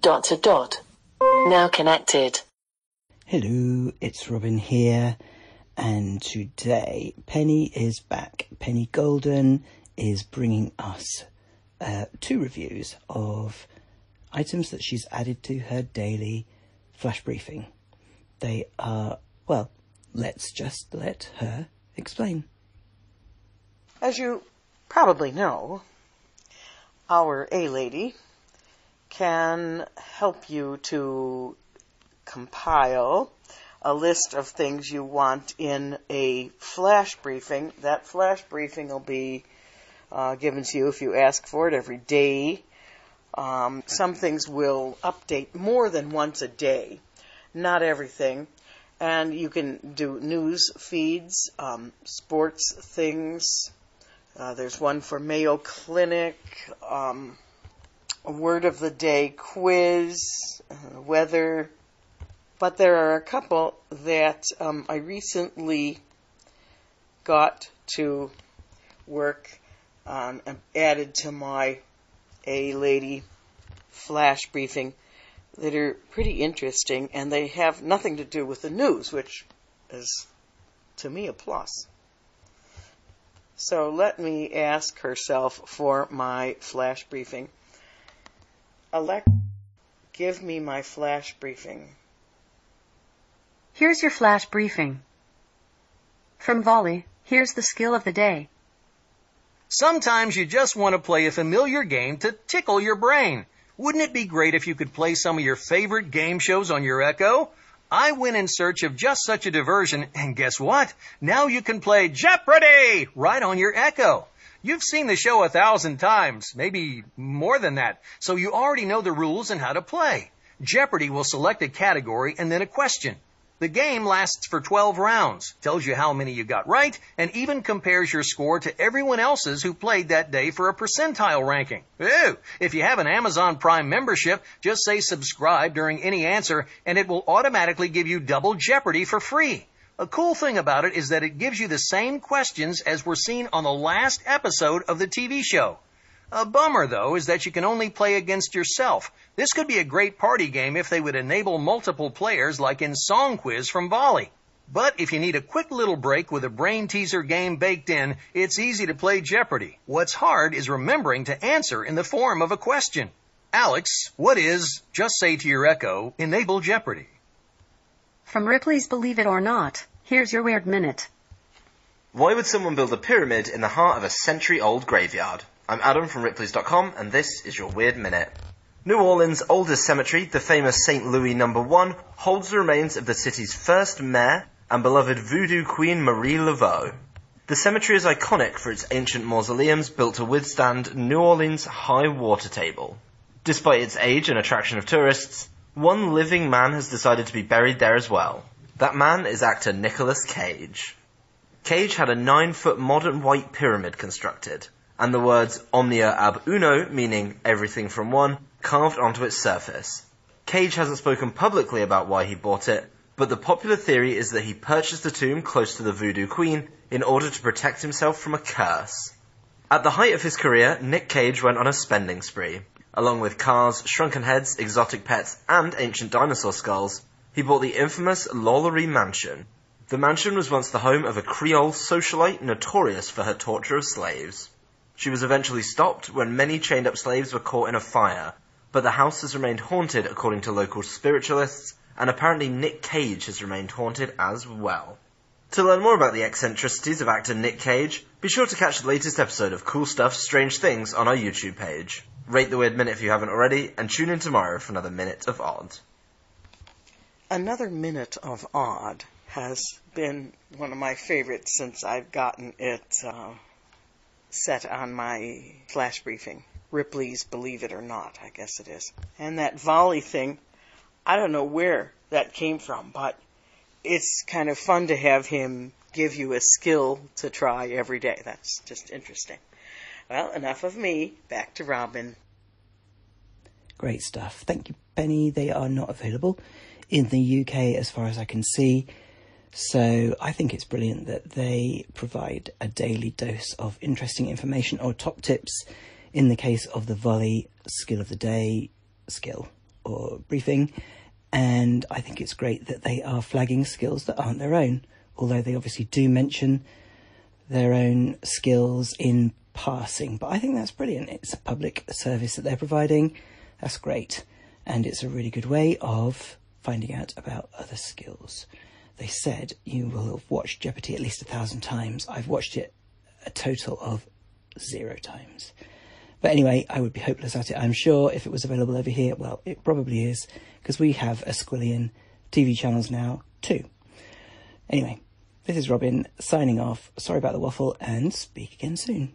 Dot to dot. Now connected. Hello, it's Robin here, and today Penny is back. Penny Golden is bringing us uh, two reviews of items that she's added to her daily flash briefing. They are, well, let's just let her explain. As you probably know, our A Lady can help you to compile a list of things you want in a flash briefing. That flash briefing will be uh, given to you if you ask for it every day. Um, some things will update more than once a day, not everything. And you can do news feeds, um, sports things. Uh, there's one for Mayo Clinic, um, a word of the day quiz, uh, weather. But there are a couple that um, I recently got to work on and added to my A Lady flash briefing that are pretty interesting, and they have nothing to do with the news, which is, to me, a plus. So let me ask herself for my flash briefing. Alexa, give me my flash briefing. Here's your flash briefing. From Volley, here's the skill of the day. Sometimes you just want to play a familiar game to tickle your brain. Wouldn't it be great if you could play some of your favorite game shows on your Echo? I went in search of just such a diversion, and guess what? Now you can play Jeopardy! right on your Echo. You've seen the show a thousand times, maybe more than that, so you already know the rules and how to play. Jeopardy will select a category and then a question. The game lasts for 12 rounds, tells you how many you got right, and even compares your score to everyone else's who played that day for a percentile ranking. Ooh, if you have an Amazon Prime membership, just say subscribe during any answer and it will automatically give you double Jeopardy for free. A cool thing about it is that it gives you the same questions as were seen on the last episode of the TV show. A bummer, though, is that you can only play against yourself. This could be a great party game if they would enable multiple players like in Song Quiz from Volley. But if you need a quick little break with a brain teaser game baked in, it's easy to play Jeopardy. What's hard is remembering to answer in the form of a question. Alex, what is, just say to your echo, enable Jeopardy? From Ripley's Believe It or Not, here's your weird minute. Why would someone build a pyramid in the heart of a century old graveyard? I'm Adam from Ripley's.com, and this is your Weird Minute. New Orleans' oldest cemetery, the famous St. Louis Number 1, holds the remains of the city's first mayor and beloved voodoo queen Marie Laveau. The cemetery is iconic for its ancient mausoleums built to withstand New Orleans' high water table. Despite its age and attraction of tourists, one living man has decided to be buried there as well. That man is actor Nicolas Cage. Cage had a nine foot modern white pyramid constructed and the words omnia ab uno, meaning everything from one, carved onto its surface. Cage hasn't spoken publicly about why he bought it, but the popular theory is that he purchased the tomb close to the Voodoo Queen in order to protect himself from a curse. At the height of his career, Nick Cage went on a spending spree. Along with cars, shrunken heads, exotic pets, and ancient dinosaur skulls, he bought the infamous Lalaurie Mansion. The mansion was once the home of a Creole socialite notorious for her torture of slaves. She was eventually stopped when many chained up slaves were caught in a fire, but the house has remained haunted according to local spiritualists, and apparently Nick Cage has remained haunted as well. To learn more about the eccentricities of actor Nick Cage, be sure to catch the latest episode of Cool Stuff Strange Things on our YouTube page. Rate the Weird Minute if you haven't already, and tune in tomorrow for another Minute of Odd. Another Minute of Odd has been one of my favorites since I've gotten it uh, set on my flash briefing. Ripley's Believe It or Not, I guess it is. And that volley thing, I don't know where that came from, but it's kind of fun to have him give you a skill to try every day. That's just interesting. Well, enough of me. Back to Robin. Great stuff. Thank you, Penny. They are not available in the UK as far as I can see. So I think it's brilliant that they provide a daily dose of interesting information or top tips in the case of the volley skill of the day skill. or briefing, and I think it's great that they are flagging skills that aren't their own, although they obviously do mention their own skills in passing. But I think that's brilliant. It's a public service that they're providing. That's great. And it's a really good way of finding out about other skills. They said you will have watched Jeopardy at least a thousand times. I've watched it a total of zero times. But anyway, I would be hopeless at it. I'm sure if it was available over here, well, it probably is, because we have a squillion TV channels now too. Anyway, this is Robin signing off. Sorry about the waffle and speak again soon.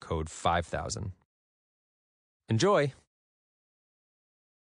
code 5000. Enjoy!